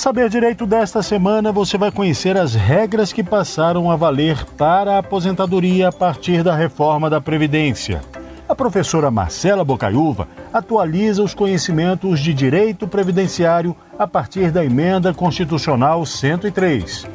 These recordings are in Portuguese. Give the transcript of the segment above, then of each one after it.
Saber Direito desta semana, você vai conhecer as regras que passaram a valer para a aposentadoria a partir da reforma da Previdência. A professora Marcela Bocaiúva atualiza os conhecimentos de direito previdenciário a partir da emenda constitucional 103.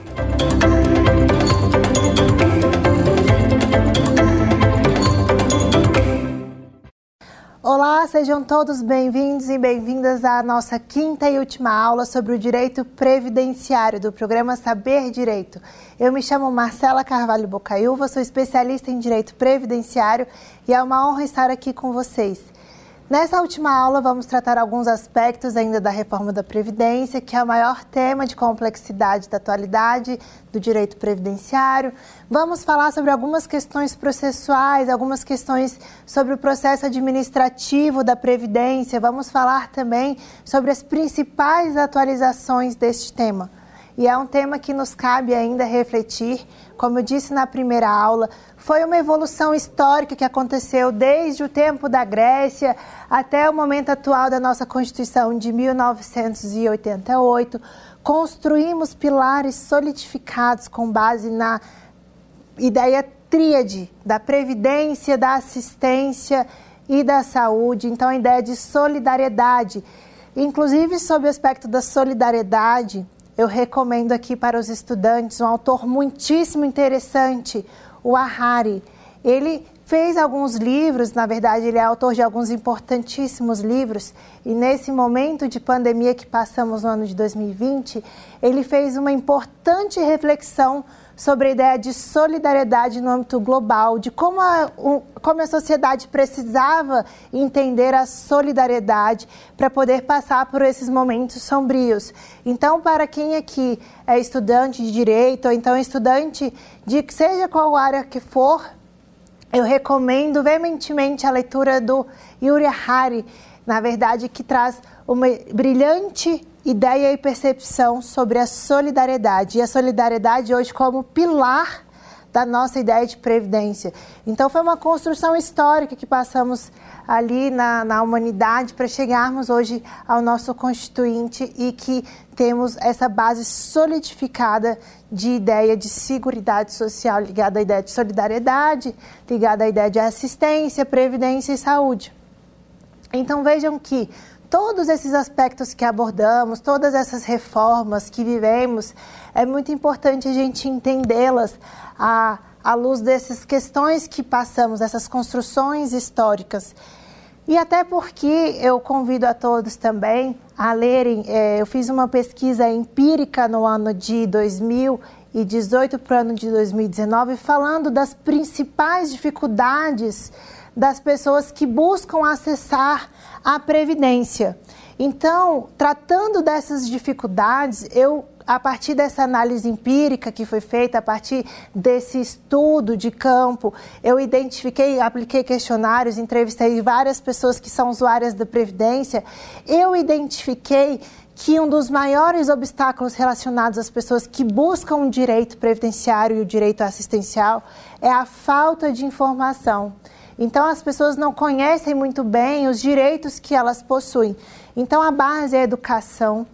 Olá, sejam todos bem-vindos e bem-vindas à nossa quinta e última aula sobre o direito previdenciário do programa Saber Direito. Eu me chamo Marcela Carvalho Bocaiúva, sou especialista em direito previdenciário e é uma honra estar aqui com vocês. Nessa última aula, vamos tratar alguns aspectos ainda da reforma da Previdência, que é o maior tema de complexidade da atualidade do direito previdenciário. Vamos falar sobre algumas questões processuais, algumas questões sobre o processo administrativo da Previdência. Vamos falar também sobre as principais atualizações deste tema. E é um tema que nos cabe ainda refletir como eu disse na primeira aula, foi uma evolução histórica que aconteceu desde o tempo da Grécia até o momento atual da nossa Constituição de 1988. Construímos pilares solidificados com base na ideia tríade da previdência, da assistência e da saúde. Então, a ideia de solidariedade. Inclusive, sob o aspecto da solidariedade, eu recomendo aqui para os estudantes um autor muitíssimo interessante, o Ahari. Ele fez alguns livros, na verdade, ele é autor de alguns importantíssimos livros, e nesse momento de pandemia que passamos no ano de 2020, ele fez uma importante reflexão sobre a ideia de solidariedade no âmbito global, de como a, como a sociedade precisava entender a solidariedade para poder passar por esses momentos sombrios. Então, para quem aqui é estudante de direito, ou então estudante de seja qual área que for, eu recomendo veementemente a leitura do Yuri Hari, na verdade, que traz uma brilhante ideia e percepção sobre a solidariedade. E a solidariedade hoje como pilar da nossa ideia de previdência. Então, foi uma construção histórica que passamos ali na, na humanidade para chegarmos hoje ao nosso constituinte e que temos essa base solidificada de ideia de seguridade social ligada à ideia de solidariedade, ligada à ideia de assistência, previdência e saúde. Então, vejam que todos esses aspectos que abordamos, todas essas reformas que vivemos, é muito importante a gente entendê-las à, à luz dessas questões que passamos, essas construções históricas. E até porque eu convido a todos também a lerem, é, eu fiz uma pesquisa empírica no ano de 2018 para o ano de 2019, falando das principais dificuldades das pessoas que buscam acessar a previdência. Então, tratando dessas dificuldades, eu a partir dessa análise empírica que foi feita, a partir desse estudo de campo, eu identifiquei, apliquei questionários, entrevistei várias pessoas que são usuárias da Previdência, eu identifiquei que um dos maiores obstáculos relacionados às pessoas que buscam o direito previdenciário e o direito assistencial é a falta de informação. Então, as pessoas não conhecem muito bem os direitos que elas possuem. Então, a base é a educação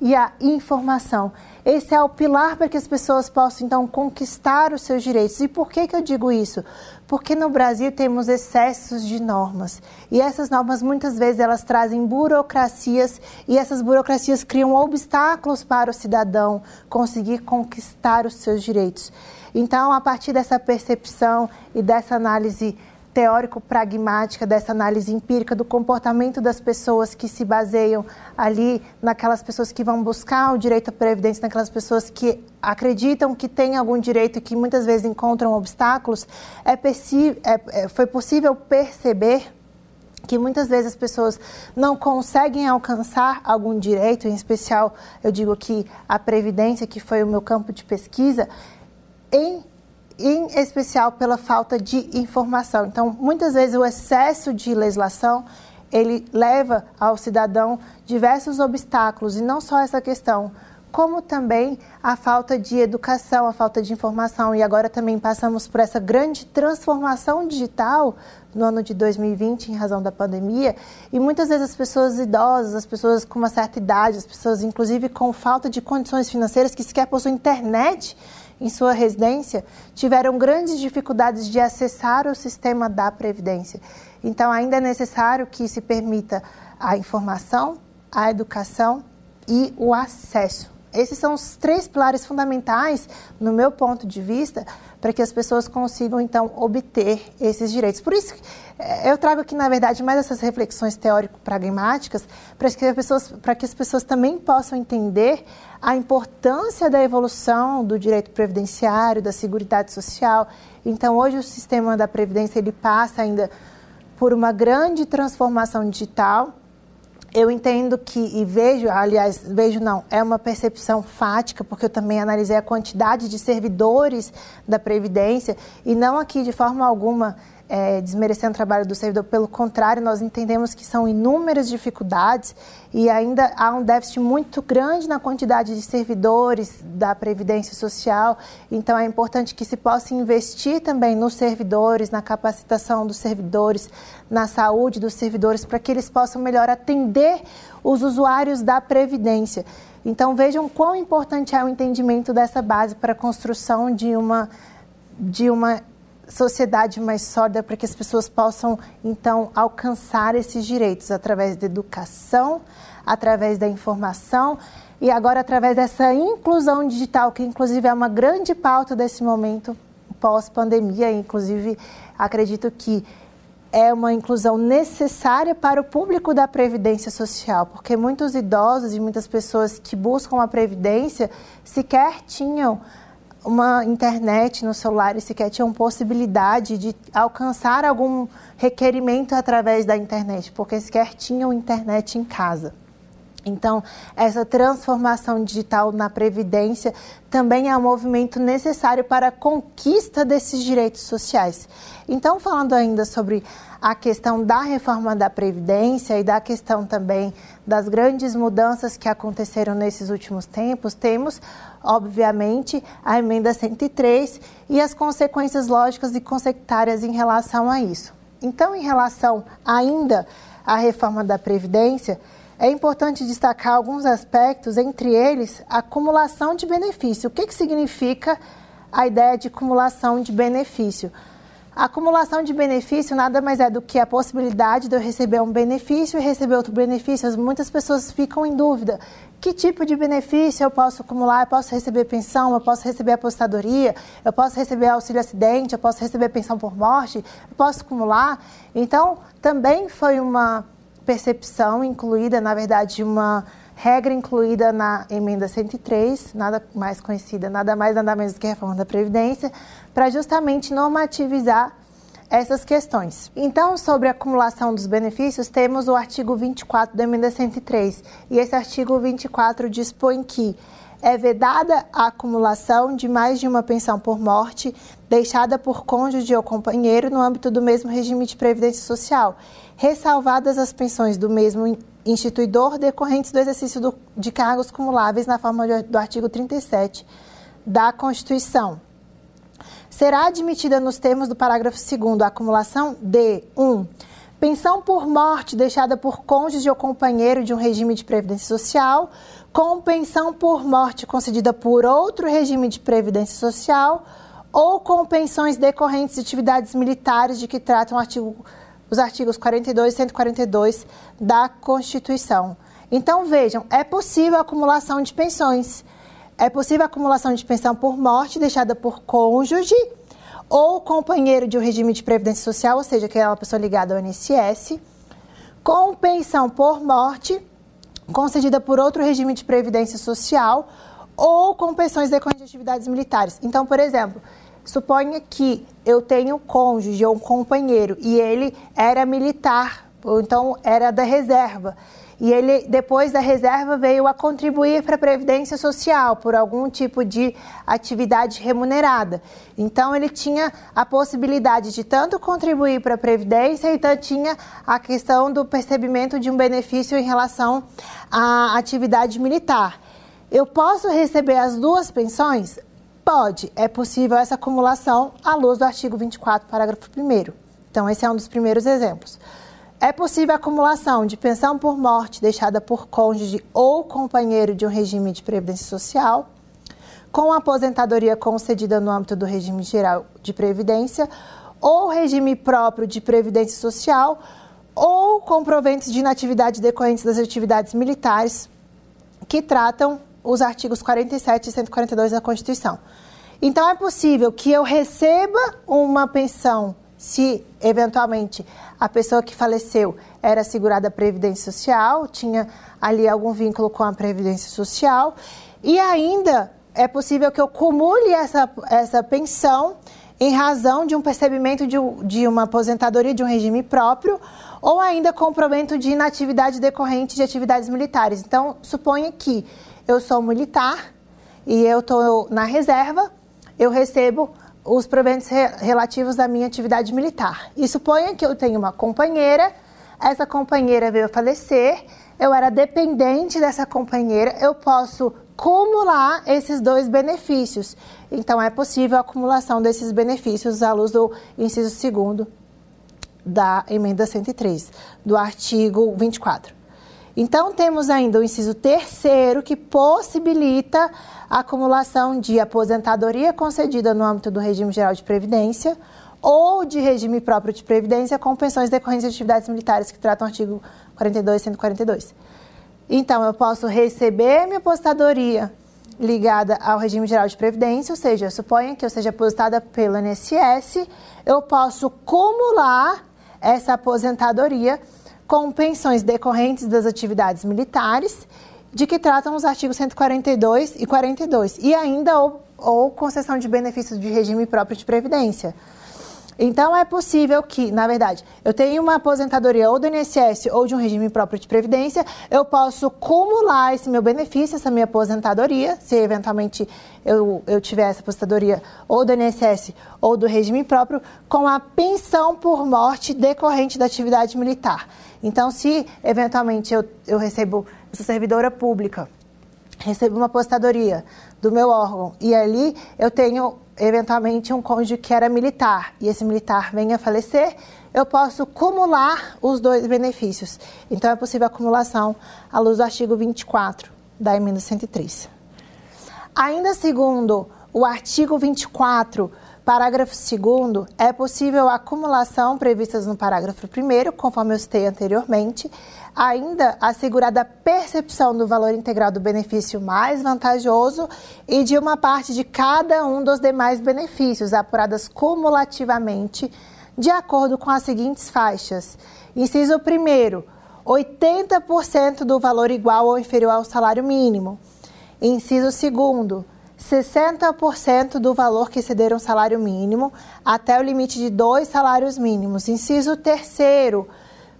e a informação. Esse é o pilar para que as pessoas possam, então, conquistar os seus direitos. E por que, que eu digo isso? Porque no Brasil temos excessos de normas. E essas normas, muitas vezes, elas trazem burocracias e essas burocracias criam obstáculos para o cidadão conseguir conquistar os seus direitos. Então, a partir dessa percepção e dessa análise teórico-pragmática dessa análise empírica do comportamento das pessoas que se baseiam ali naquelas pessoas que vão buscar o direito à previdência, naquelas pessoas que acreditam que têm algum direito e que muitas vezes encontram obstáculos, é, é, é foi possível perceber que muitas vezes as pessoas não conseguem alcançar algum direito, em especial eu digo que a previdência, que foi o meu campo de pesquisa, em em especial pela falta de informação. Então, muitas vezes o excesso de legislação ele leva ao cidadão diversos obstáculos e não só essa questão como também a falta de educação, a falta de informação. E agora também passamos por essa grande transformação digital no ano de 2020 em razão da pandemia. E muitas vezes as pessoas idosas, as pessoas com uma certa idade, as pessoas inclusive com falta de condições financeiras que sequer possuem internet em sua residência, tiveram grandes dificuldades de acessar o sistema da Previdência. Então, ainda é necessário que se permita a informação, a educação e o acesso esses são os três pilares fundamentais, no meu ponto de vista, para que as pessoas consigam, então, obter esses direitos. Por isso, eh, eu trago aqui, na verdade, mais essas reflexões teórico-pragmáticas, para que, as pessoas, para que as pessoas também possam entender a importância da evolução do direito previdenciário, da seguridade social. Então, hoje, o sistema da Previdência ele passa ainda por uma grande transformação digital, eu entendo que, e vejo, aliás, vejo não, é uma percepção fática, porque eu também analisei a quantidade de servidores da Previdência, e não aqui de forma alguma é, desmerecendo o trabalho do servidor, pelo contrário, nós entendemos que são inúmeras dificuldades e ainda há um déficit muito grande na quantidade de servidores da Previdência Social. Então, é importante que se possa investir também nos servidores, na capacitação dos servidores, na saúde dos servidores, para que eles possam melhor atender os usuários da Previdência. Então, vejam quão importante é o entendimento dessa base para a construção de uma, de uma sociedade mais sólida para que as pessoas possam, então, alcançar esses direitos através da educação, através da informação e agora através dessa inclusão digital, que inclusive é uma grande pauta desse momento pós-pandemia. Inclusive, acredito que é uma inclusão necessária para o público da Previdência Social, porque muitos idosos e muitas pessoas que buscam a Previdência sequer tinham uma internet no celular e sequer tinham possibilidade de alcançar algum requerimento através da internet, porque sequer tinham internet em casa. Então, essa transformação digital na Previdência também é um movimento necessário para a conquista desses direitos sociais. Então, falando ainda sobre a questão da reforma da Previdência e da questão também das grandes mudanças que aconteceram nesses últimos tempos, temos, obviamente, a emenda 103 e as consequências lógicas e consectárias em relação a isso. Então, em relação ainda à reforma da Previdência, é importante destacar alguns aspectos, entre eles a acumulação de benefício. O que, que significa a ideia de acumulação de benefício? A acumulação de benefício nada mais é do que a possibilidade de eu receber um benefício e receber outro benefício. Muitas pessoas ficam em dúvida. Que tipo de benefício eu posso acumular? Eu posso receber pensão, eu posso receber apostadoria, eu posso receber auxílio acidente, eu posso receber pensão por morte, eu posso acumular. Então, também foi uma percepção incluída, na verdade, uma regra incluída na emenda 103, nada mais conhecida, nada mais, nada menos que a reforma da Previdência, para justamente normativizar essas questões. Então, sobre a acumulação dos benefícios, temos o artigo 24 da emenda 103. E esse artigo 24 dispõe que é vedada a acumulação de mais de uma pensão por morte deixada por cônjuge ou companheiro no âmbito do mesmo regime de previdência social, ressalvadas as pensões do mesmo instituidor decorrentes do exercício do, de cargos cumuláveis na forma do artigo 37 da Constituição. Será admitida nos termos do parágrafo 2 a acumulação de 1. Um, pensão por morte deixada por cônjuge ou companheiro de um regime de previdência social, com pensão por morte concedida por outro regime de previdência social ou com pensões decorrentes de atividades militares de que tratam artigo, os artigos 42 e 142 da Constituição. Então, vejam, é possível a acumulação de pensões. É possível a acumulação de pensão por morte deixada por cônjuge ou companheiro de um regime de previdência social, ou seja, aquela pessoa ligada ao INSS, com pensão por morte concedida por outro regime de previdência social ou com pensões decorrentes de atividades militares. Então, por exemplo, suponha que eu tenho um cônjuge ou um companheiro e ele era militar, ou então era da reserva e ele, depois da reserva, veio a contribuir para a Previdência Social por algum tipo de atividade remunerada. Então, ele tinha a possibilidade de tanto contribuir para a Previdência e tanto tinha a questão do percebimento de um benefício em relação à atividade militar. eu posso receber as duas pensões? Pode, é possível essa acumulação à luz do artigo 24, parágrafo 1. Então, esse é um dos primeiros exemplos. É possível a acumulação de pensão por morte deixada por cônjuge ou companheiro de um regime de previdência social, com aposentadoria concedida no âmbito do regime geral de previdência ou regime próprio de previdência social ou com proventos de inatividade decorrentes das atividades militares que tratam os artigos 47 e 142 da Constituição. Então, é possível que eu receba uma pensão se, eventualmente, a pessoa que faleceu era segurada a Previdência Social, tinha ali algum vínculo com a Previdência Social, e ainda é possível que eu cumule essa, essa pensão em razão de um percebimento de, de uma aposentadoria de um regime próprio ou ainda com provento de inatividade decorrente de atividades militares. Então, suponha que eu sou militar e eu estou na reserva, eu recebo os proventos re relativos à minha atividade militar. E suponha que eu tenho uma companheira, essa companheira veio falecer, eu era dependente dessa companheira, eu posso acumular esses dois benefícios. Então, é possível a acumulação desses benefícios à luz do inciso 2 da emenda 103, do artigo 24. Então, temos ainda o inciso terceiro, que possibilita a acumulação de aposentadoria concedida no âmbito do regime geral de previdência ou de regime próprio de previdência com pensões decorrentes de atividades militares que tratam o artigo 42 e 142. Então, eu posso receber minha aposentadoria ligada ao regime geral de previdência, ou seja, suponha que eu seja aposentada pelo INSS, eu posso acumular essa aposentadoria com pensões decorrentes das atividades militares, de que tratam os artigos 142 e 42, e ainda ou, ou concessão de benefícios de regime próprio de previdência. Então, é possível que, na verdade, eu tenha uma aposentadoria ou do INSS ou de um regime próprio de previdência, eu posso acumular esse meu benefício, essa minha aposentadoria, se eventualmente eu, eu tiver essa aposentadoria ou do INSS ou do regime próprio, com a pensão por morte decorrente da atividade militar. Então, se eventualmente eu, eu recebo, eu sou servidora pública, recebo uma apostadoria do meu órgão e ali eu tenho eventualmente um cônjuge que era militar e esse militar venha a falecer, eu posso acumular os dois benefícios. Então é possível acumulação à luz do artigo 24 da emenda 103. Ainda segundo o artigo 24 Parágrafo 2 é possível a acumulação previstas no parágrafo 1 conforme eu citei anteriormente, ainda assegurada a percepção do valor integral do benefício mais vantajoso e de uma parte de cada um dos demais benefícios, apuradas cumulativamente, de acordo com as seguintes faixas. Inciso 1 80% do valor igual ou inferior ao salário mínimo. Inciso 2 60% do valor que exceder um salário mínimo até o limite de dois salários mínimos. Inciso terceiro,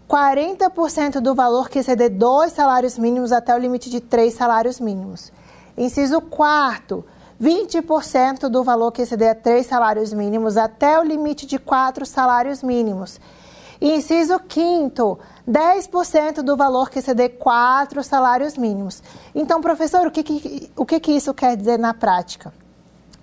40% do valor que exceder dois salários mínimos até o limite de três salários mínimos. Inciso quarto, 20% do valor que exceder três salários mínimos até o limite de quatro salários mínimos. Inciso quinto, 10% do valor que exceder quatro salários mínimos. Então, professor, o que, que, o que, que isso quer dizer na prática?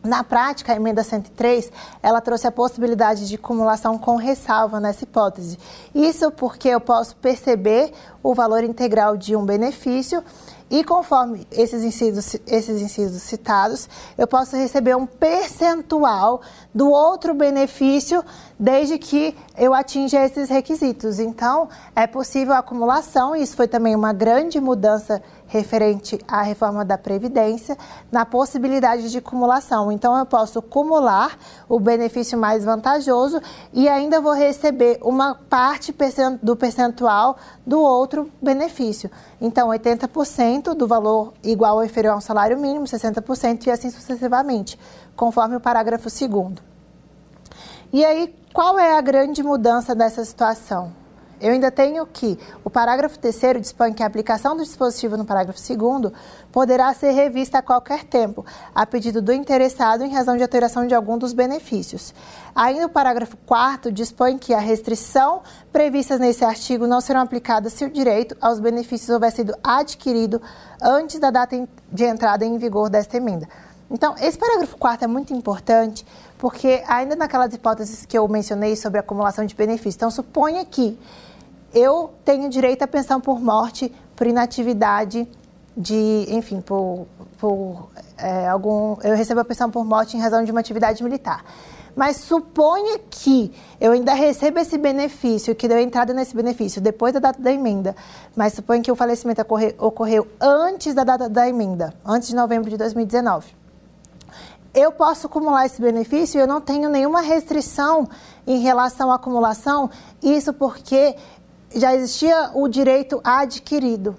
Na prática, a emenda 103, ela trouxe a possibilidade de acumulação com ressalva nessa hipótese. Isso porque eu posso perceber o valor integral de um benefício e conforme esses incisos, esses incisos citados, eu posso receber um percentual do outro benefício desde que eu atinja esses requisitos. Então, é possível a acumulação, e isso foi também uma grande mudança referente à reforma da Previdência, na possibilidade de acumulação. Então, eu posso acumular o benefício mais vantajoso e ainda vou receber uma parte do percentual do outro benefício. Então, 80% do valor igual ou inferior ao salário mínimo, 60% e assim sucessivamente, conforme o parágrafo 2. E aí, qual é a grande mudança dessa situação? Eu ainda tenho que o parágrafo terceiro dispõe que a aplicação do dispositivo no parágrafo segundo poderá ser revista a qualquer tempo, a pedido do interessado em razão de alteração de algum dos benefícios. Ainda o parágrafo 4 dispõe que a restrição previstas nesse artigo não serão aplicadas se o direito aos benefícios houver sido adquirido antes da data de entrada em vigor desta emenda. Então, esse parágrafo 4 é muito importante porque, ainda naquelas hipóteses que eu mencionei sobre acumulação de benefícios, então suponha que eu tenho direito à pensão por morte, por inatividade de, enfim, por, por é, algum. Eu recebo a pensão por morte em razão de uma atividade militar. Mas suponha que eu ainda receba esse benefício, que deu entrada nesse benefício depois da data da emenda, mas suponha que o falecimento ocorre, ocorreu antes da data da emenda, antes de novembro de 2019 eu posso acumular esse benefício e eu não tenho nenhuma restrição em relação à acumulação, isso porque já existia o direito adquirido.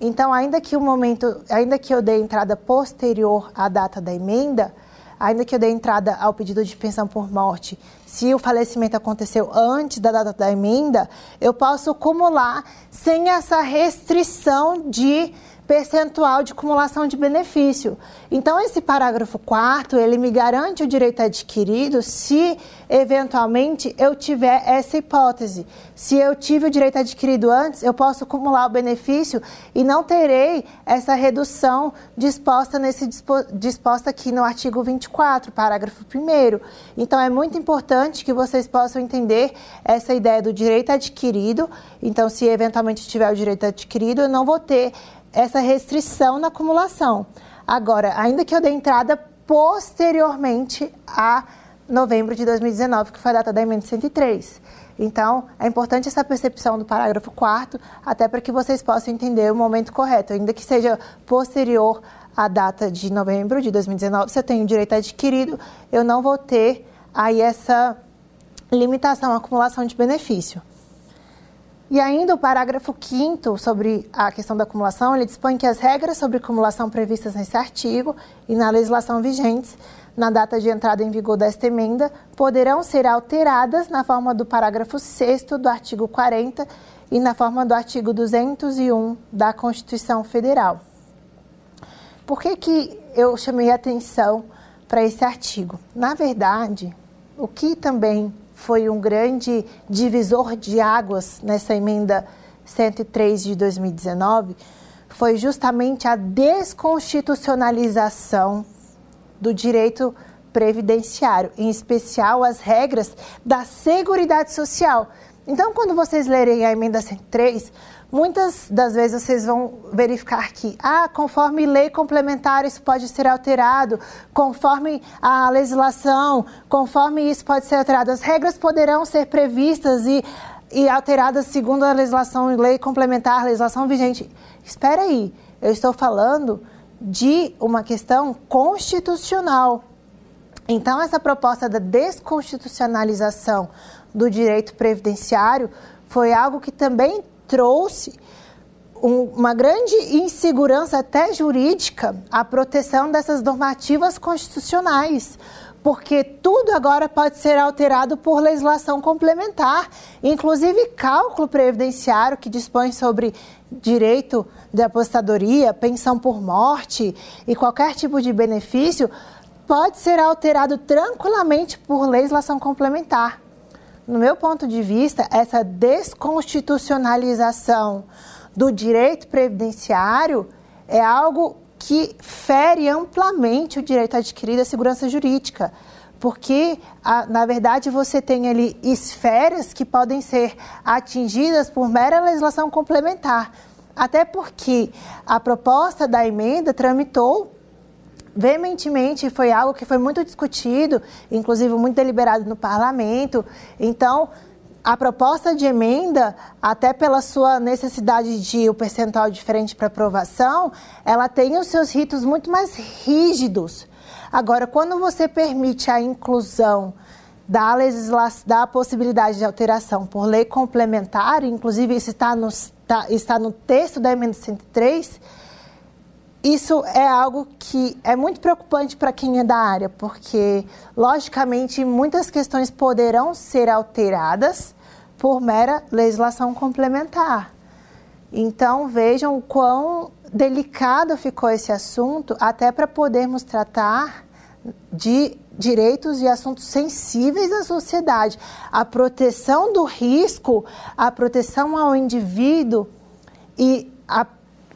Então, ainda que o momento, ainda que eu dê entrada posterior à data da emenda, ainda que eu dê entrada ao pedido de pensão por morte, se o falecimento aconteceu antes da data da emenda, eu posso acumular sem essa restrição de percentual de acumulação de benefício. Então, esse parágrafo 4 ele me garante o direito adquirido se, eventualmente, eu tiver essa hipótese. Se eu tive o direito adquirido antes, eu posso acumular o benefício e não terei essa redução disposta, nesse, disposta aqui no artigo 24, parágrafo 1 Então, é muito importante que vocês possam entender essa ideia do direito adquirido. Então, se eventualmente tiver o direito adquirido, eu não vou ter essa restrição na acumulação. Agora, ainda que eu dê entrada posteriormente a novembro de 2019, que foi a data da emenda 103. Então, é importante essa percepção do parágrafo 4 até para que vocês possam entender o momento correto, ainda que seja posterior à data de novembro de 2019, se eu tenho direito adquirido, eu não vou ter aí essa limitação à acumulação de benefício. E ainda o parágrafo 5 sobre a questão da acumulação, ele dispõe que as regras sobre acumulação previstas nesse artigo e na legislação vigentes na data de entrada em vigor desta emenda poderão ser alteradas na forma do parágrafo 6 do artigo 40 e na forma do artigo 201 da Constituição Federal. Por que, que eu chamei a atenção para esse artigo? Na verdade, o que também foi um grande divisor de águas nessa emenda 103 de 2019 foi justamente a desconstitucionalização do direito previdenciário, em especial as regras da Seguridade Social. Então, quando vocês lerem a emenda 103, Muitas das vezes vocês vão verificar que, ah, conforme lei complementar, isso pode ser alterado, conforme a legislação, conforme isso pode ser alterado. As regras poderão ser previstas e, e alteradas segundo a legislação, lei complementar, legislação vigente. Espera aí, eu estou falando de uma questão constitucional. Então, essa proposta da desconstitucionalização do direito previdenciário foi algo que também trouxe um, uma grande insegurança até jurídica à proteção dessas normativas constitucionais, porque tudo agora pode ser alterado por legislação complementar, inclusive cálculo previdenciário que dispõe sobre direito de apostadoria, pensão por morte e qualquer tipo de benefício pode ser alterado tranquilamente por legislação complementar no meu ponto de vista, essa desconstitucionalização do direito previdenciário é algo que fere amplamente o direito adquirido à segurança jurídica. Porque, na verdade, você tem ali esferas que podem ser atingidas por mera legislação complementar. Até porque a proposta da emenda tramitou veementemente, foi algo que foi muito discutido, inclusive muito deliberado no parlamento. Então, a proposta de emenda, até pela sua necessidade de o um percentual diferente para aprovação, ela tem os seus ritos muito mais rígidos. Agora, quando você permite a inclusão da, da possibilidade de alteração por lei complementar, inclusive isso está no, está, está no texto da emenda 103, isso é algo que é muito preocupante para quem é da área, porque, logicamente, muitas questões poderão ser alteradas por mera legislação complementar. Então vejam o quão delicado ficou esse assunto, até para podermos tratar de direitos e assuntos sensíveis à sociedade. A proteção do risco, a proteção ao indivíduo e a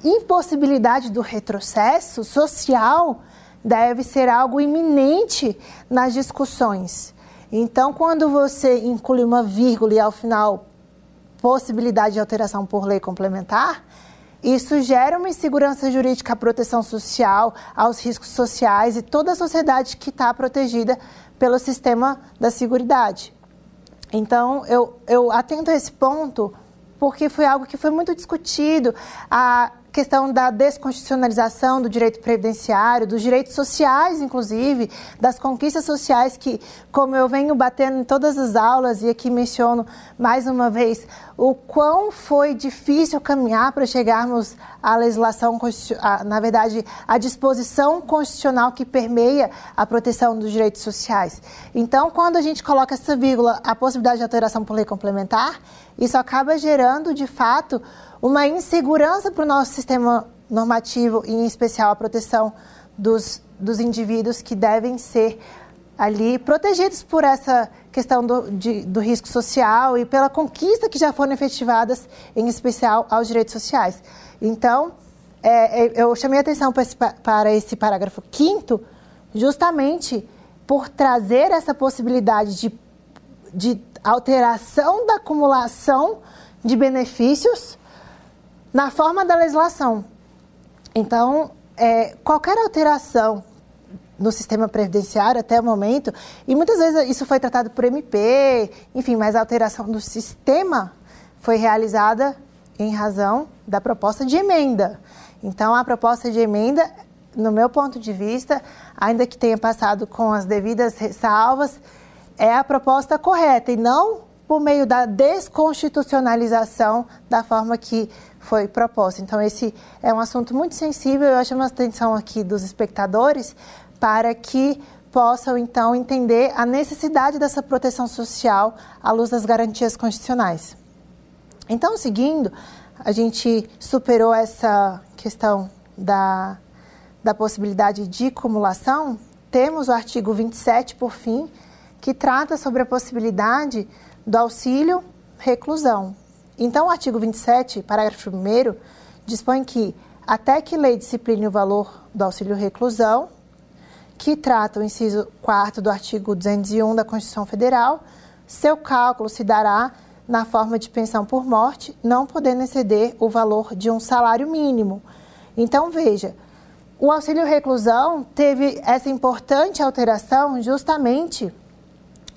impossibilidade do retrocesso social deve ser algo iminente nas discussões. Então, quando você inclui uma vírgula e ao final possibilidade de alteração por lei complementar, isso gera uma insegurança jurídica à proteção social, aos riscos sociais e toda a sociedade que está protegida pelo sistema da Seguridade. Então, eu, eu atento a esse ponto porque foi algo que foi muito discutido. A, questão da desconstitucionalização do direito previdenciário, dos direitos sociais, inclusive, das conquistas sociais que, como eu venho batendo em todas as aulas e aqui menciono mais uma vez, o quão foi difícil caminhar para chegarmos à legislação, na verdade, à disposição constitucional que permeia a proteção dos direitos sociais. Então, quando a gente coloca essa vírgula, a possibilidade de alteração por lei complementar, isso acaba gerando, de fato, uma insegurança para o nosso sistema normativo, e em especial a proteção dos, dos indivíduos que devem ser ali protegidos por essa questão do, de, do risco social e pela conquista que já foram efetivadas, em especial aos direitos sociais. Então, é, é eu chamei atenção para esse, para esse parágrafo quinto, justamente por trazer essa possibilidade de, de alteração da acumulação de benefícios na forma da legislação. Então, é, qualquer alteração no sistema previdenciário até o momento, e muitas vezes isso foi tratado por MP, enfim, mas a alteração do sistema foi realizada em razão da proposta de emenda. Então, a proposta de emenda, no meu ponto de vista, ainda que tenha passado com as devidas ressalvas, é a proposta correta e não por meio da desconstitucionalização da forma que foi proposta. Então, esse é um assunto muito sensível, eu chamo a atenção aqui dos espectadores para que possam, então, entender a necessidade dessa proteção social à luz das garantias constitucionais. Então, seguindo, a gente superou essa questão da, da possibilidade de acumulação, temos o artigo 27, por fim, que trata sobre a possibilidade do auxílio reclusão. Então, o artigo 27, parágrafo 1 dispõe que, até que lei discipline o valor do auxílio reclusão, que trata o inciso 4 do artigo 201 da Constituição Federal, seu cálculo se dará na forma de pensão por morte, não podendo exceder o valor de um salário mínimo. Então, veja, o auxílio reclusão teve essa importante alteração justamente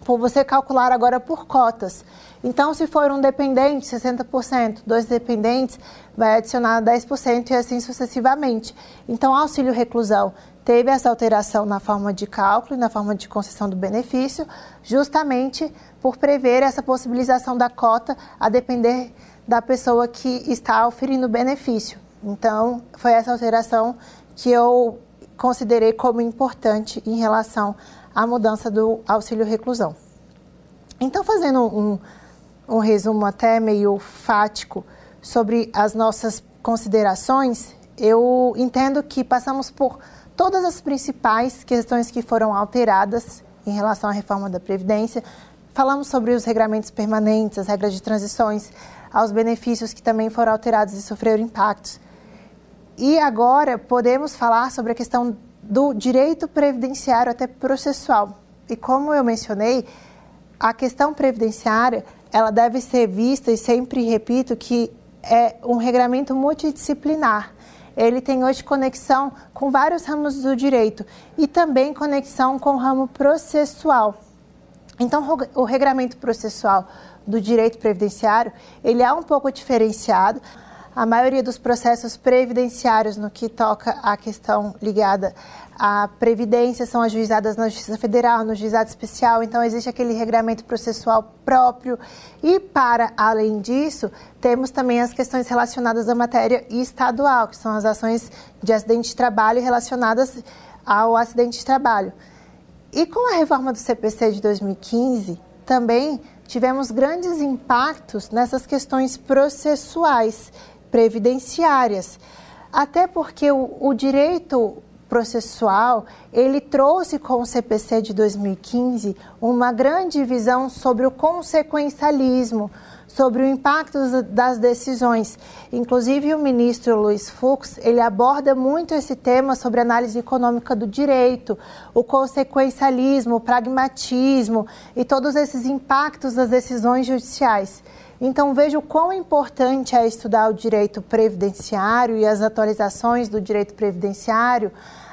por você calcular agora por cotas. Então, se for um dependente, 60%, dois dependentes, vai adicionar 10% e assim sucessivamente. Então, auxílio reclusão teve essa alteração na forma de cálculo e na forma de concessão do benefício, justamente por prever essa possibilização da cota a depender da pessoa que está oferindo o benefício. Então, foi essa alteração que eu considerei como importante em relação à mudança do auxílio reclusão. Então, fazendo um, um resumo até meio fático sobre as nossas considerações, eu entendo que passamos por todas as principais questões que foram alteradas em relação à reforma da Previdência. Falamos sobre os regramentos permanentes, as regras de transições, aos benefícios que também foram alterados e sofreram impactos. E agora podemos falar sobre a questão do direito previdenciário até processual. E como eu mencionei, a questão previdenciária ela deve ser vista, e sempre repito, que é um regramento multidisciplinar. Ele tem hoje conexão com vários ramos do direito e também conexão com o ramo processual. Então, o regramento processual do direito previdenciário, ele é um pouco diferenciado. A maioria dos processos previdenciários no que toca à questão ligada a previdência são ajuizadas na Justiça Federal, no Juizado Especial, então existe aquele regramento processual próprio. E, para além disso, temos também as questões relacionadas à matéria estadual, que são as ações de acidente de trabalho relacionadas ao acidente de trabalho. E com a reforma do CPC de 2015, também tivemos grandes impactos nessas questões processuais, previdenciárias. Até porque o, o direito processual, ele trouxe com o CPC de 2015 uma grande visão sobre o consequencialismo, sobre o impacto das decisões. Inclusive o ministro Luiz Fux, ele aborda muito esse tema sobre análise econômica do direito, o consequencialismo, o pragmatismo e todos esses impactos das decisões judiciais. Então veja o quão importante é estudar o direito previdenciário e as atualizações do direito previdenciário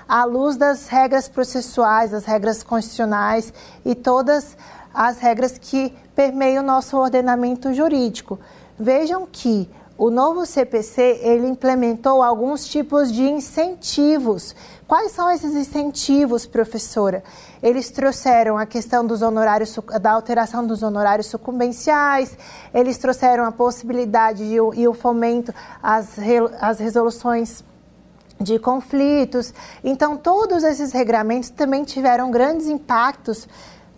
à luz das regras processuais, das regras constitucionais e todas as regras que permeiam o nosso ordenamento jurídico. Vejam que o novo CPC ele implementou alguns tipos de incentivos. Quais são esses incentivos, professora? Eles trouxeram a questão dos honorários, da alteração dos honorários sucumbenciais, eles trouxeram a possibilidade de, e o fomento às, resoluções de conflitos. Então, todos esses regramentos também tiveram grandes impactos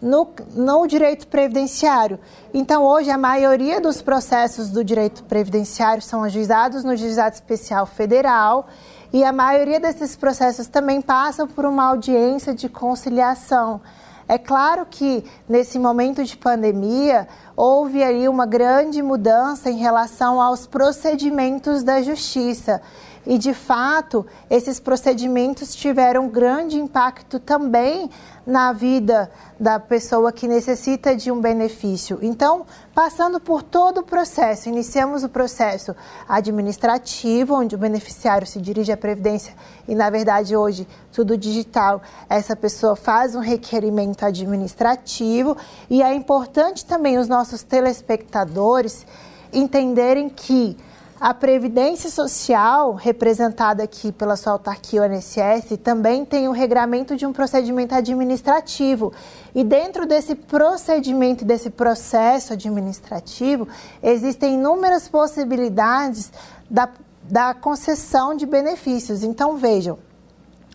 no, no direito previdenciário. Então, hoje, a maioria dos processos do direito previdenciário são ajuizados no Juizado Especial Federal e a maioria desses processos também passam por uma audiência de conciliação. É claro que nesse momento de pandemia houve aí uma grande mudança em relação aos procedimentos da justiça. E de fato, esses procedimentos tiveram grande impacto também na vida da pessoa que necessita de um benefício. Então, passando por todo o processo, iniciamos o processo administrativo, onde o beneficiário se dirige à Previdência e, na verdade, hoje, tudo digital, essa pessoa faz um requerimento administrativo. E é importante também os nossos telespectadores entenderem que a Previdência Social, representada aqui pela sua autarquia ONSS, também tem o regramento de um procedimento administrativo. E dentro desse procedimento, desse processo administrativo, existem inúmeras possibilidades da, da concessão de benefícios. Então, vejam,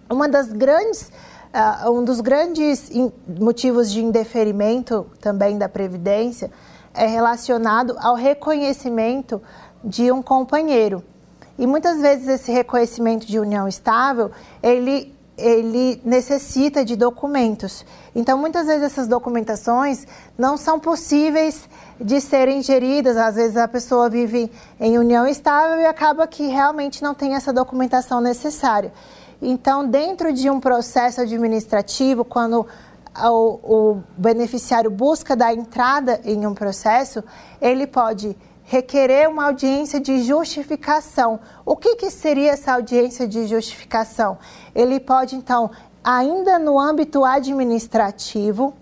uma das grandes. Uh, um dos grandes motivos de indeferimento também da Previdência é relacionado ao reconhecimento de um companheiro. E muitas vezes esse reconhecimento de união estável, ele ele necessita de documentos. Então, muitas vezes essas documentações não são possíveis de serem geridas. Às vezes a pessoa vive em união estável e acaba que realmente não tem essa documentação necessária. Então, dentro de um processo administrativo, quando o, o beneficiário busca dar entrada em um processo, ele pode requerer uma audiência de justificação. O que, que seria essa audiência de justificação? Ele pode, então, ainda no âmbito administrativo,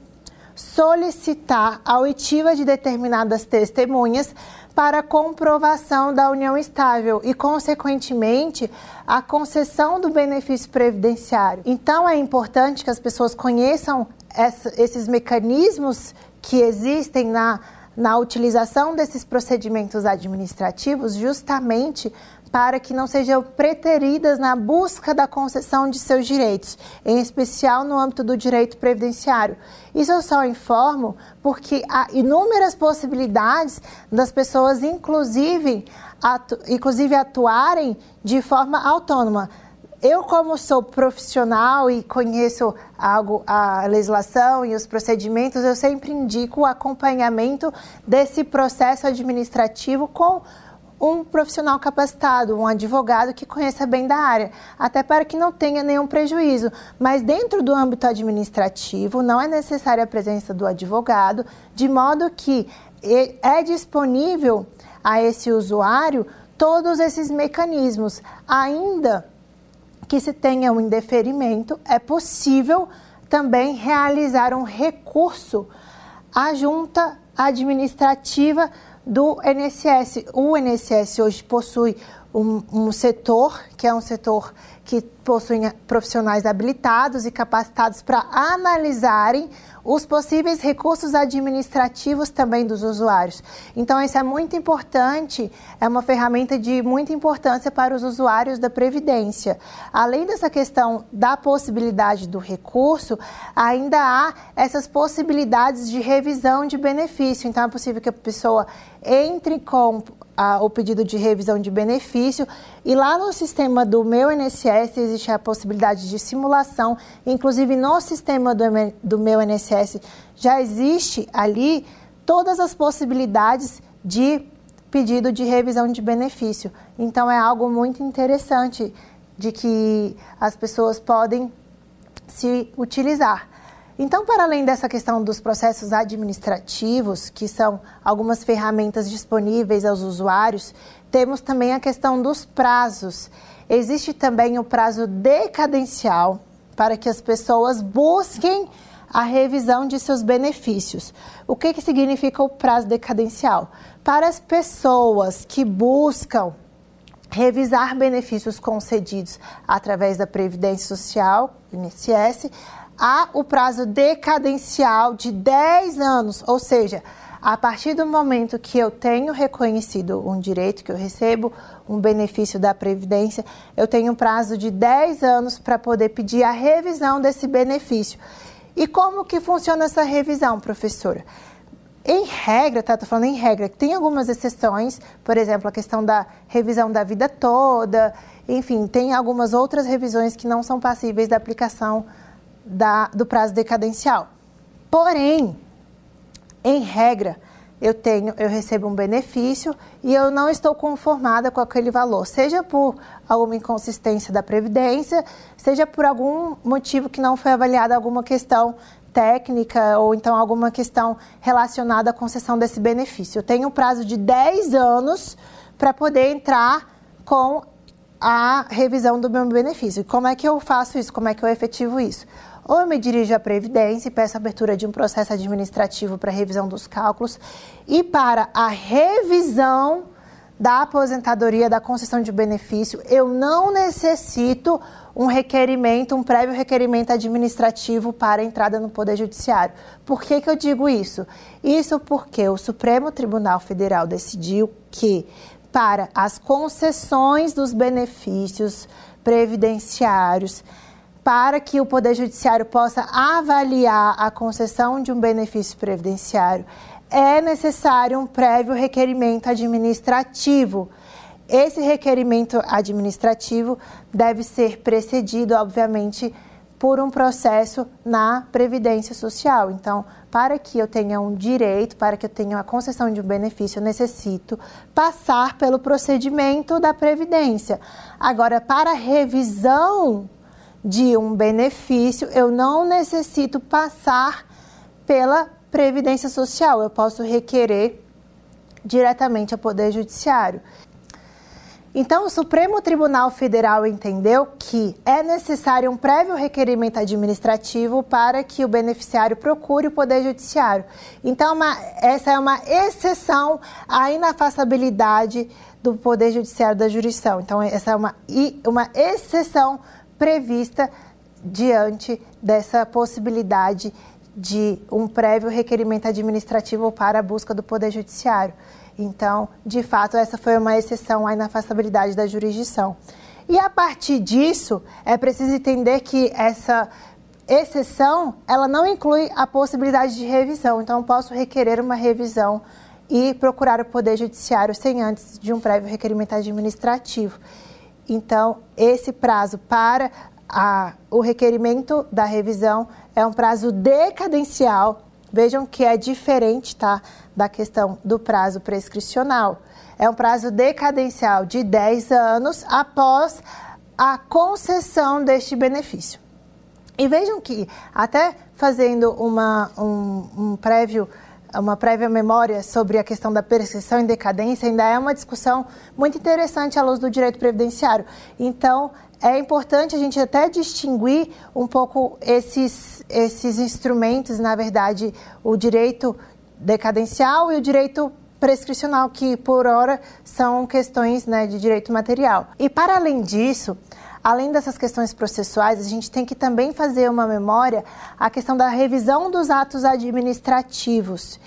solicitar a oitiva de determinadas testemunhas para comprovação da união estável e, consequentemente, a concessão do benefício previdenciário. Então, é importante que as pessoas conheçam essa, esses mecanismos que existem na na utilização desses procedimentos administrativos justamente para que não sejam preteridas na busca da concessão de seus direitos, em especial no âmbito do direito previdenciário. Isso eu só informo porque há inúmeras possibilidades das pessoas, inclusive, atu inclusive atuarem de forma autônoma eu, como sou profissional e conheço algo, a legislação e os procedimentos, eu sempre indico o acompanhamento desse processo administrativo com um profissional capacitado, um advogado que conheça bem da área, até para que não tenha nenhum prejuízo. Mas dentro do âmbito administrativo, não é necessária a presença do advogado, de modo que é disponível a esse usuário todos esses mecanismos, ainda que se tenha um indeferimento, é possível também realizar um recurso à junta administrativa do INSS. O INSS hoje possui um, um setor que é um setor que possui profissionais habilitados e capacitados para analisarem os possíveis recursos administrativos também dos usuários. Então, isso é muito importante, é uma ferramenta de muita importância para os usuários da Previdência. Além dessa questão da possibilidade do recurso, ainda há essas possibilidades de revisão de benefício. Então, é possível que a pessoa entre com a, o pedido de revisão de benefício. E lá no sistema do meu INSS existe a possibilidade de simulação, inclusive no sistema do, do meu INSS já existe ali todas as possibilidades de pedido de revisão de benefício. Então é algo muito interessante de que as pessoas podem se utilizar. Então, para além dessa questão dos processos administrativos, que são algumas ferramentas disponíveis aos usuários, temos também a questão dos prazos. Existe também o prazo decadencial para que as pessoas busquem a revisão de seus benefícios. O que, que significa o prazo decadencial? Para as pessoas que buscam revisar benefícios concedidos através da Previdência Social, INSS, há o prazo decadencial de 10 anos, ou seja, a partir do momento que eu tenho reconhecido um direito, que eu recebo um benefício da Previdência, eu tenho um prazo de 10 anos para poder pedir a revisão desse benefício. E como que funciona essa revisão, professora? Em regra, tá? Estou falando em regra, tem algumas exceções, por exemplo, a questão da revisão da vida toda, enfim, tem algumas outras revisões que não são passíveis da aplicação da, do prazo decadencial. Porém, em regra, eu tenho, eu recebo um benefício e eu não estou conformada com aquele valor, seja por alguma inconsistência da previdência, seja por algum motivo que não foi avaliada alguma questão técnica ou então alguma questão relacionada à concessão desse benefício. Eu tenho um prazo de 10 anos para poder entrar com a revisão do meu benefício. Como é que eu faço isso? Como é que eu efetivo isso? Ou eu me dirijo à Previdência e peço abertura de um processo administrativo para revisão dos cálculos e para a revisão da aposentadoria, da concessão de benefício, eu não necessito um requerimento, um prévio requerimento administrativo para entrada no Poder Judiciário. Por que, que eu digo isso? Isso porque o Supremo Tribunal Federal decidiu que, para as concessões dos benefícios previdenciários, para que o Poder Judiciário possa avaliar a concessão de um benefício previdenciário, é necessário um prévio requerimento administrativo. Esse requerimento administrativo deve ser precedido, obviamente, por um processo na Previdência Social. Então, para que eu tenha um direito, para que eu tenha a concessão de um benefício, eu necessito passar pelo procedimento da Previdência. Agora, para revisão de um benefício, eu não necessito passar pela Previdência Social, eu posso requerer diretamente ao Poder Judiciário. Então, o Supremo Tribunal Federal entendeu que é necessário um prévio requerimento administrativo para que o beneficiário procure o Poder Judiciário. Então, uma, essa é uma exceção à inafastabilidade do Poder Judiciário da jurisdição. Então, essa é uma, uma exceção prevista diante dessa possibilidade de um prévio requerimento administrativo para a busca do Poder Judiciário. Então, de fato, essa foi uma exceção à inafastabilidade da jurisdição. E a partir disso, é preciso entender que essa exceção, ela não inclui a possibilidade de revisão. Então, posso requerer uma revisão e procurar o Poder Judiciário sem antes de um prévio requerimento administrativo. Então, esse prazo para a, o requerimento da revisão é um prazo decadencial. Vejam que é diferente tá, da questão do prazo prescricional. É um prazo decadencial de 10 anos após a concessão deste benefício. E vejam que, até fazendo uma, um, um prévio uma prévia memória sobre a questão da prescrição e decadência ainda é uma discussão muito interessante à luz do direito previdenciário. Então, é importante a gente até distinguir um pouco esses, esses instrumentos, na verdade, o direito decadencial e o direito prescricional, que por hora são questões né, de direito material. E para além disso, além dessas questões processuais, a gente tem que também fazer uma memória a questão da revisão dos atos administrativos.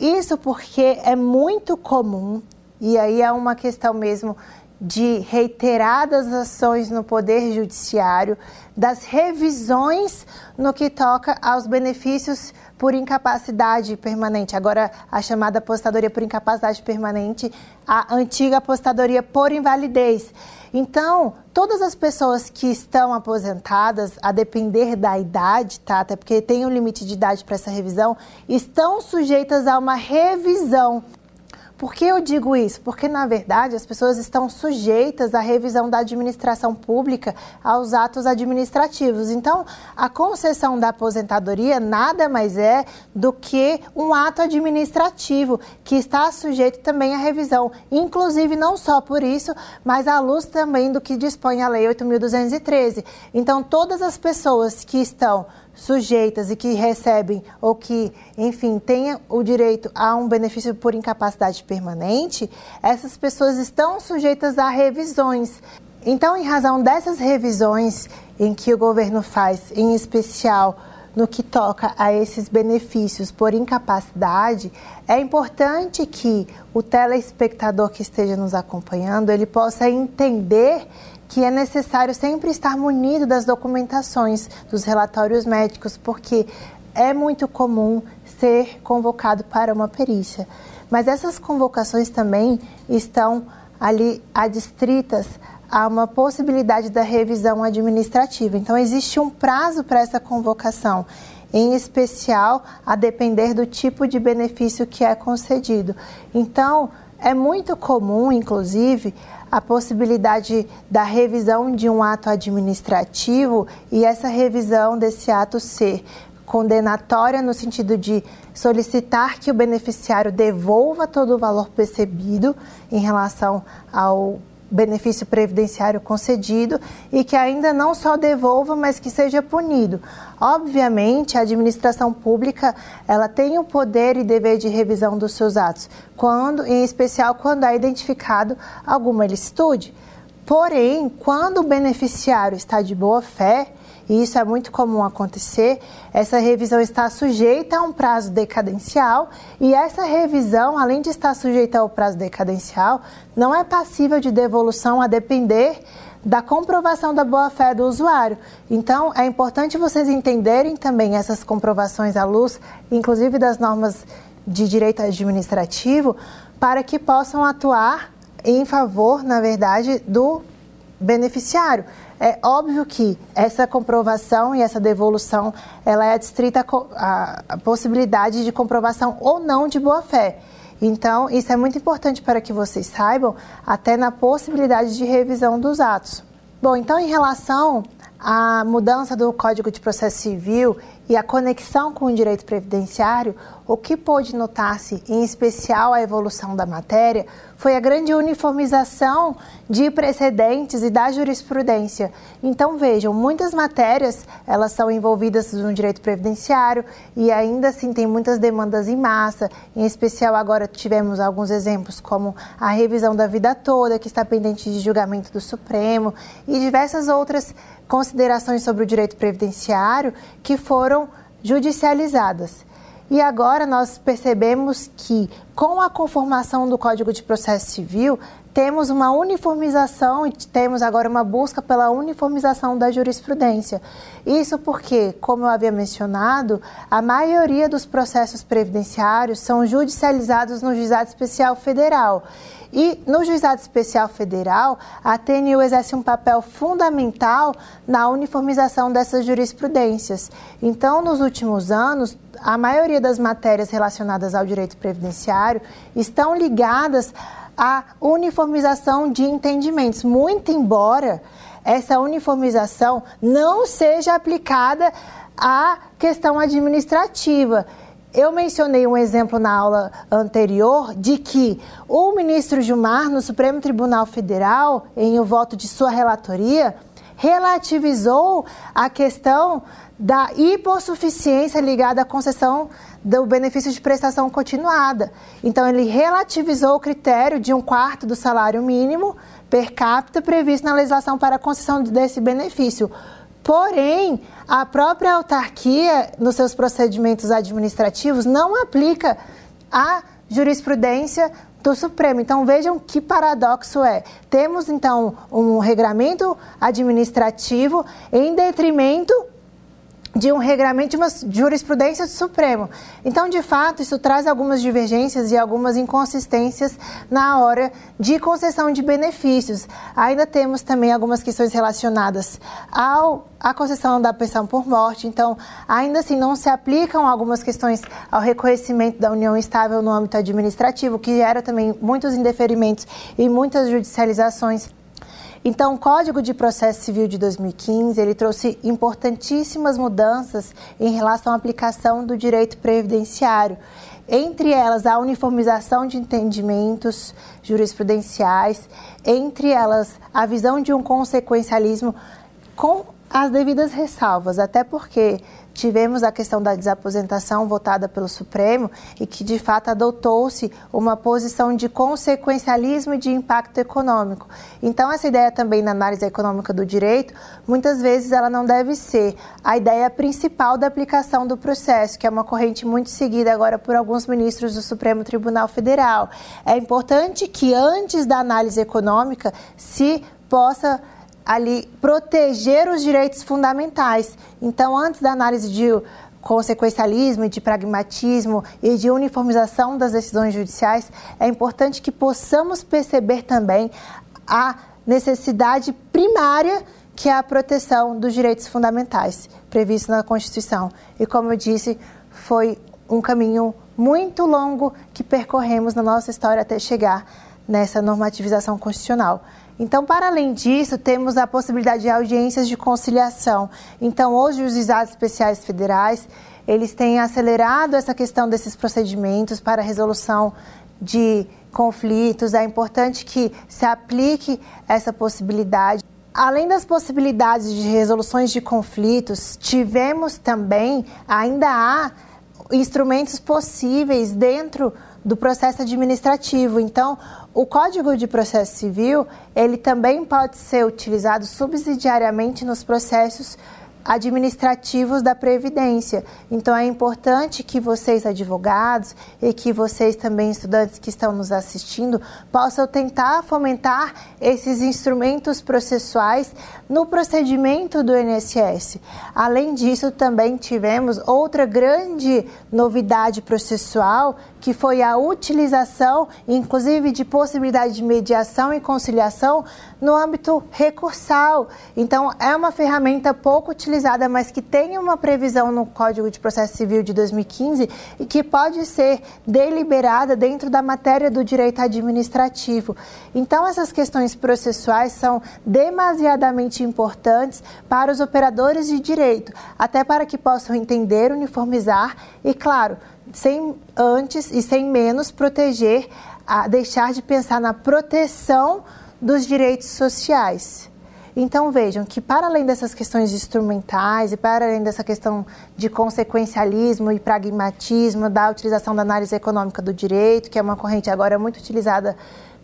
Isso porque é muito comum, e aí é uma questão mesmo de reiteradas ações no Poder Judiciário, das revisões no que toca aos benefícios por incapacidade permanente, agora a chamada apostadoria por incapacidade permanente, a antiga apostadoria por invalidez. Então, todas as pessoas que estão aposentadas, a depender da idade, tá? Até porque tem um limite de idade para essa revisão, estão sujeitas a uma revisão por que eu digo isso? Porque, na verdade, as pessoas estão sujeitas à revisão da administração pública, aos atos administrativos. Então, a concessão da aposentadoria nada mais é do que um ato administrativo que está sujeito também à revisão. Inclusive, não só por isso, mas à luz também do que dispõe a Lei 8.213. Então, todas as pessoas que estão sujeitas e que recebem ou que, enfim, tenham o direito a um benefício por incapacidade permanente, essas pessoas estão sujeitas a revisões. Então, em razão dessas revisões em que o governo faz, em especial no que toca a esses benefícios por incapacidade, é importante que o telespectador que esteja nos acompanhando, ele possa entender que é necessário sempre estar munido das documentações, dos relatórios médicos, porque é muito comum ser convocado para uma perícia. Mas essas convocações também estão ali adstritas a uma possibilidade da revisão administrativa. Então, existe um prazo para essa convocação, em especial a depender do tipo de benefício que é concedido. Então, é muito comum, inclusive, a possibilidade da revisão de um ato administrativo e essa revisão desse ato ser condenatória no sentido de solicitar que o beneficiário devolva todo o valor percebido em relação ao benefício previdenciário concedido e que ainda não só devolva, mas que seja punido. Obviamente, a administração pública, ela tem o poder e dever de revisão dos seus atos, quando, em especial quando é identificado alguma ilicitude. Porém, quando o beneficiário está de boa fé, e isso é muito comum acontecer, essa revisão está sujeita a um prazo decadencial e essa revisão, além de estar sujeita ao prazo decadencial, não é passível de devolução a depender da comprovação da boa-fé do usuário. Então, é importante vocês entenderem também essas comprovações à luz, inclusive das normas de direito administrativo, para que possam atuar em favor, na verdade, do beneficiário. É óbvio que essa comprovação e essa devolução, ela é adstrita à possibilidade de comprovação ou não de boa-fé. Então, isso é muito importante para que vocês saibam, até na possibilidade de revisão dos atos. Bom, então, em relação à mudança do Código de Processo Civil e a conexão com o direito previdenciário, o que pôde notar-se, em especial a evolução da matéria, foi a grande uniformização de precedentes e da jurisprudência. Então vejam, muitas matérias elas são envolvidas no direito previdenciário e ainda assim tem muitas demandas em massa. Em especial agora tivemos alguns exemplos como a revisão da vida toda que está pendente de julgamento do Supremo e diversas outras considerações sobre o direito previdenciário que foram judicializadas. E agora nós percebemos que, com a conformação do Código de Processo Civil, temos uma uniformização e temos agora uma busca pela uniformização da jurisprudência. Isso porque, como eu havia mencionado, a maioria dos processos previdenciários são judicializados no Juizado Especial Federal. E no Juizado Especial Federal, a TNU exerce um papel fundamental na uniformização dessas jurisprudências. Então, nos últimos anos, a maioria das matérias relacionadas ao direito previdenciário estão ligadas à uniformização de entendimentos, muito embora essa uniformização não seja aplicada à questão administrativa. Eu mencionei um exemplo na aula anterior de que o ministro Gilmar, no Supremo Tribunal Federal, em o voto de sua relatoria, relativizou a questão da hipossuficiência ligada à concessão do benefício de prestação continuada. Então, ele relativizou o critério de um quarto do salário mínimo per capita previsto na legislação para a concessão desse benefício. Porém, a própria autarquia, nos seus procedimentos administrativos, não aplica a jurisprudência do Supremo. Então vejam que paradoxo é. Temos então um regramento administrativo em detrimento de um regramento de uma jurisprudência do Supremo. Então, de fato, isso traz algumas divergências e algumas inconsistências na hora de concessão de benefícios. Ainda temos também algumas questões relacionadas ao à concessão da pensão por morte. Então, ainda assim, não se aplicam algumas questões ao reconhecimento da união estável no âmbito administrativo, que gera também muitos indeferimentos e muitas judicializações. Então, o Código de Processo Civil de 2015, ele trouxe importantíssimas mudanças em relação à aplicação do direito previdenciário. Entre elas, a uniformização de entendimentos jurisprudenciais, entre elas, a visão de um consequencialismo com as devidas ressalvas, até porque tivemos a questão da desaposentação votada pelo Supremo e que de fato adotou-se uma posição de consequencialismo e de impacto econômico. Então essa ideia também na análise econômica do direito, muitas vezes ela não deve ser a ideia principal da aplicação do processo, que é uma corrente muito seguida agora por alguns ministros do Supremo Tribunal Federal. É importante que antes da análise econômica se possa ali proteger os direitos fundamentais. Então, antes da análise de consequencialismo, de pragmatismo e de uniformização das decisões judiciais, é importante que possamos perceber também a necessidade primária que é a proteção dos direitos fundamentais previsto na Constituição. E como eu disse, foi um caminho muito longo que percorremos na nossa história até chegar nessa normativização constitucional. Então, para além disso, temos a possibilidade de audiências de conciliação. Então, hoje os juizados especiais federais, eles têm acelerado essa questão desses procedimentos para resolução de conflitos. É importante que se aplique essa possibilidade. Além das possibilidades de resoluções de conflitos, tivemos também, ainda há instrumentos possíveis dentro do processo administrativo. Então, o Código de Processo Civil, ele também pode ser utilizado subsidiariamente nos processos administrativos da Previdência. Então é importante que vocês, advogados, e que vocês também, estudantes que estão nos assistindo, possam tentar fomentar esses instrumentos processuais no procedimento do INSS. Além disso, também tivemos outra grande novidade processual, que foi a utilização, inclusive, de possibilidade de mediação e conciliação no âmbito recursal. Então, é uma ferramenta pouco utilizada mas que tem uma previsão no Código de Processo Civil de 2015 e que pode ser deliberada dentro da matéria do direito administrativo. Então, essas questões processuais são demasiadamente importantes para os operadores de direito, até para que possam entender, uniformizar e, claro, sem antes e sem menos proteger, a deixar de pensar na proteção dos direitos sociais. Então vejam que para além dessas questões instrumentais e para além dessa questão de consequencialismo e pragmatismo da utilização da análise econômica do direito, que é uma corrente agora muito utilizada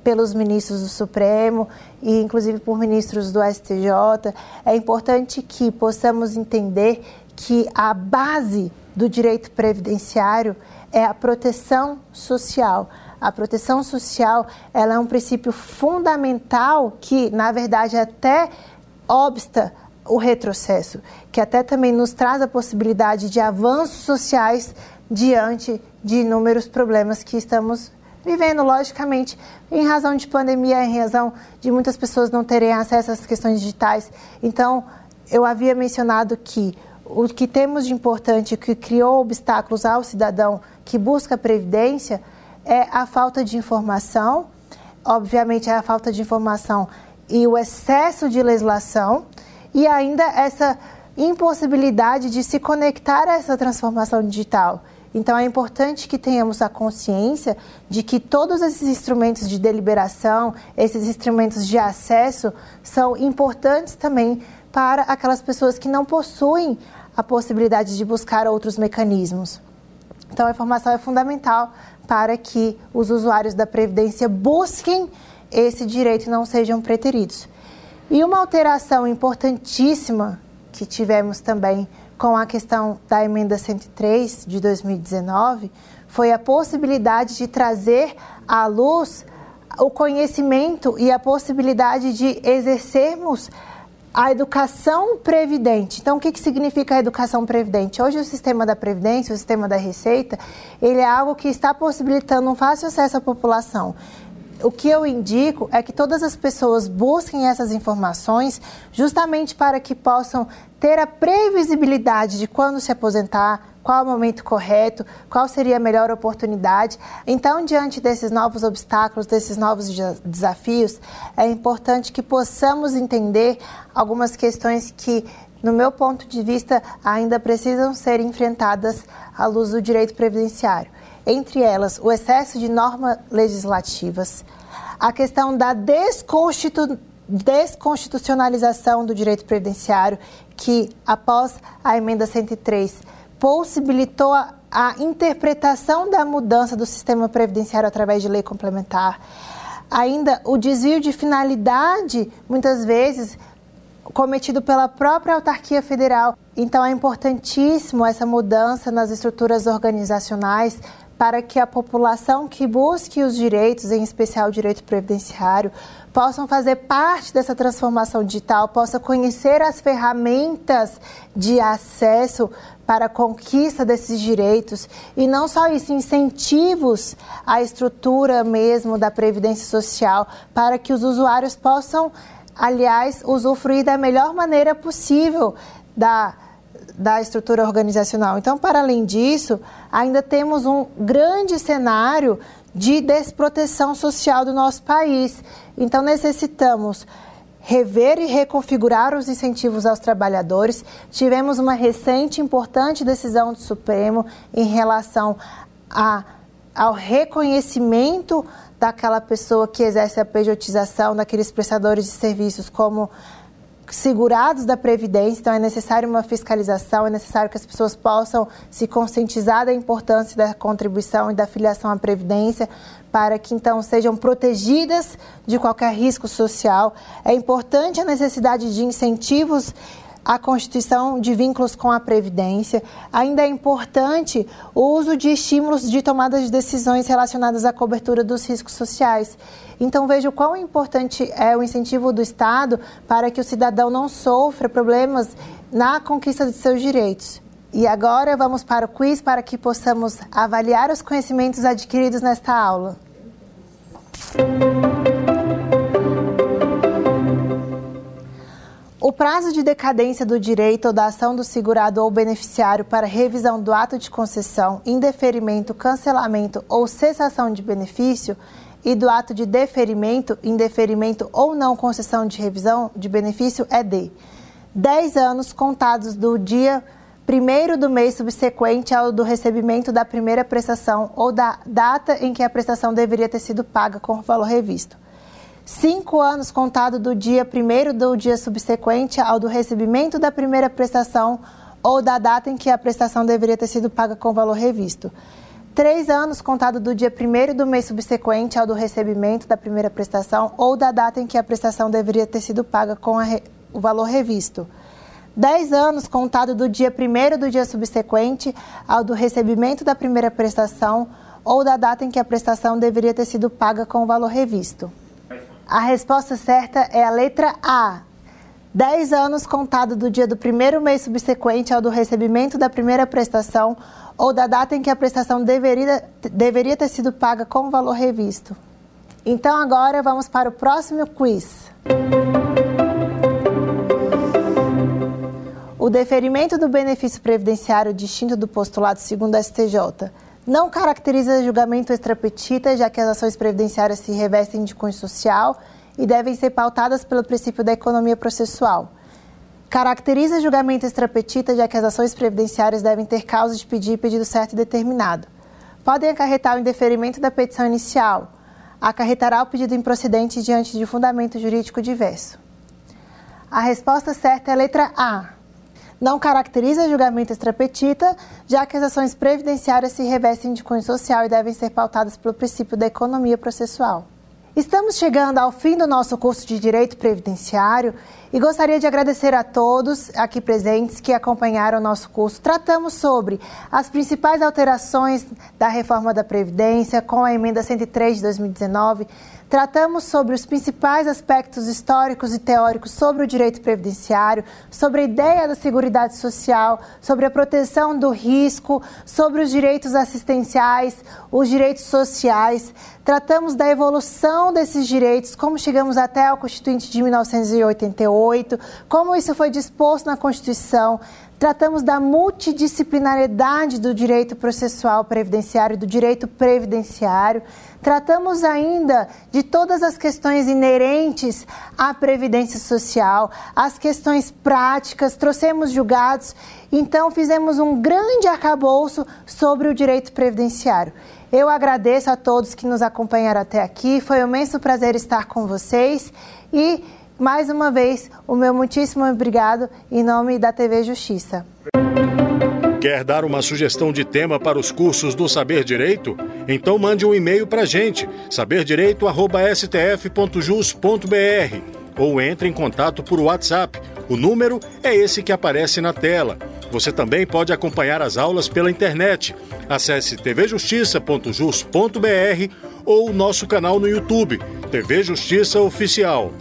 pelos ministros do Supremo e inclusive por ministros do STJ, é importante que possamos entender que a base do direito previdenciário é a proteção social. A proteção social ela é um princípio fundamental que, na verdade, até obsta o retrocesso, que até também nos traz a possibilidade de avanços sociais diante de inúmeros problemas que estamos vivendo, logicamente, em razão de pandemia, em razão de muitas pessoas não terem acesso às questões digitais. Então, eu havia mencionado que o que temos de importante, que criou obstáculos ao cidadão que busca previdência, é a falta de informação, obviamente é a falta de informação e o excesso de legislação e ainda essa impossibilidade de se conectar a essa transformação digital. Então é importante que tenhamos a consciência de que todos esses instrumentos de deliberação, esses instrumentos de acesso, são importantes também para aquelas pessoas que não possuem a possibilidade de buscar outros mecanismos. Então, a informação é fundamental para que os usuários da Previdência busquem esse direito e não sejam preteridos. E uma alteração importantíssima que tivemos também com a questão da emenda 103 de 2019 foi a possibilidade de trazer à luz o conhecimento e a possibilidade de exercermos a educação previdente. Então, o que, que significa a educação previdente? Hoje, o sistema da Previdência, o sistema da Receita, ele é algo que está possibilitando um fácil acesso à população o que eu indico é que todas as pessoas busquem essas informações justamente para que possam ter a previsibilidade de quando se aposentar, qual o momento correto, qual seria a melhor oportunidade. Então, diante desses novos obstáculos, desses novos desafios, é importante que possamos entender algumas questões que, no meu ponto de vista, ainda precisam ser enfrentadas à luz do direito previdenciário entre elas o excesso de normas legislativas, a questão da desconstitu desconstitucionalização do direito previdenciário, que após a emenda 103 possibilitou a, a interpretação da mudança do sistema previdenciário através de lei complementar. Ainda o desvio de finalidade, muitas vezes, cometido pela própria autarquia federal. Então é importantíssimo essa mudança nas estruturas organizacionais para que a população que busque os direitos, em especial o direito previdenciário, possam fazer parte dessa transformação digital, possa conhecer as ferramentas de acesso para a conquista desses direitos. E não só isso, incentivos à estrutura mesmo da previdência social para que os usuários possam, aliás, usufruir da melhor maneira possível da da estrutura organizacional. Então, para além disso, ainda temos um grande cenário de desproteção social do nosso país. Então, necessitamos rever e reconfigurar os incentivos aos trabalhadores. Tivemos uma recente importante decisão do Supremo em relação a, ao reconhecimento daquela pessoa que exerce a pejotização, daqueles prestadores de serviços como segurados da Previdência, então é necessário uma fiscalização, é necessário que as pessoas possam se conscientizar da importância da contribuição e da filiação à Previdência, para que então sejam protegidas de qualquer risco social. É importante a necessidade de incentivos a constituição de vínculos com a Previdência. Ainda é importante o uso de estímulos de tomada de decisões relacionadas à cobertura dos riscos sociais. Então, veja o quão importante é o incentivo do Estado para que o cidadão não sofra problemas na conquista de seus direitos. E agora vamos para o quiz para que possamos avaliar os conhecimentos adquiridos nesta aula. O prazo de decadência do direito ou da ação do segurado ou beneficiário para revisão do ato de concessão, indeferimento, cancelamento ou cessação de benefício e do ato de deferimento, indeferimento ou não concessão de revisão de benefício é de 10 anos contados do dia primeiro do mês subsequente ao do recebimento da primeira prestação ou da data em que a prestação deveria ter sido paga com o valor revisto cinco anos contado do dia primeiro do dia subsequente ao do recebimento da primeira prestação ou da data em que a prestação deveria ter sido paga com valor revisto. Três anos contado do dia primeiro do mês subsequente ao do recebimento da primeira prestação ou da data em que a prestação deveria ter sido paga com re... o valor revisto. Dez anos contado do dia primeiro do dia subsequente ao do recebimento da primeira prestação ou da data em que a prestação deveria ter sido paga com o valor revisto. A resposta certa é a letra A. 10 anos contado do dia do primeiro mês subsequente ao do recebimento da primeira prestação ou da data em que a prestação deveria, deveria ter sido paga com o valor revisto. Então agora vamos para o próximo quiz. O deferimento do benefício previdenciário distinto do postulado segundo a STJ não caracteriza julgamento extrapetita, já que as ações previdenciárias se revestem de cunho social e devem ser pautadas pelo princípio da economia processual. Caracteriza julgamento extrapetita, já que as ações previdenciárias devem ter causa de pedir pedido certo e determinado. Podem acarretar o indeferimento da petição inicial. Acarretará o pedido improcedente diante de fundamento jurídico diverso. A resposta certa é a letra A. Não caracteriza julgamento extrapetita, já que as ações previdenciárias se revestem de cunho social e devem ser pautadas pelo princípio da economia processual. Estamos chegando ao fim do nosso curso de Direito Previdenciário e gostaria de agradecer a todos aqui presentes que acompanharam o nosso curso. Tratamos sobre as principais alterações da reforma da Previdência com a emenda 103 de 2019 Tratamos sobre os principais aspectos históricos e teóricos sobre o direito previdenciário, sobre a ideia da Seguridade Social, sobre a proteção do risco, sobre os direitos assistenciais, os direitos sociais. Tratamos da evolução desses direitos, como chegamos até o Constituinte de 1988, como isso foi disposto na Constituição. Tratamos da multidisciplinariedade do direito processual previdenciário, do direito previdenciário. Tratamos ainda de todas as questões inerentes à previdência social, as questões práticas, trouxemos julgados, então fizemos um grande arcabouço sobre o direito previdenciário. Eu agradeço a todos que nos acompanharam até aqui, foi um imenso prazer estar com vocês e mais uma vez, o meu muitíssimo obrigado em nome da TV Justiça. Quer dar uma sugestão de tema para os cursos do Saber Direito? Então mande um e-mail para a gente, saberdireito.stf.jus.br ou entre em contato por WhatsApp. O número é esse que aparece na tela. Você também pode acompanhar as aulas pela internet. Acesse tvjustiça.jus.br ou nosso canal no YouTube, TV Justiça Oficial.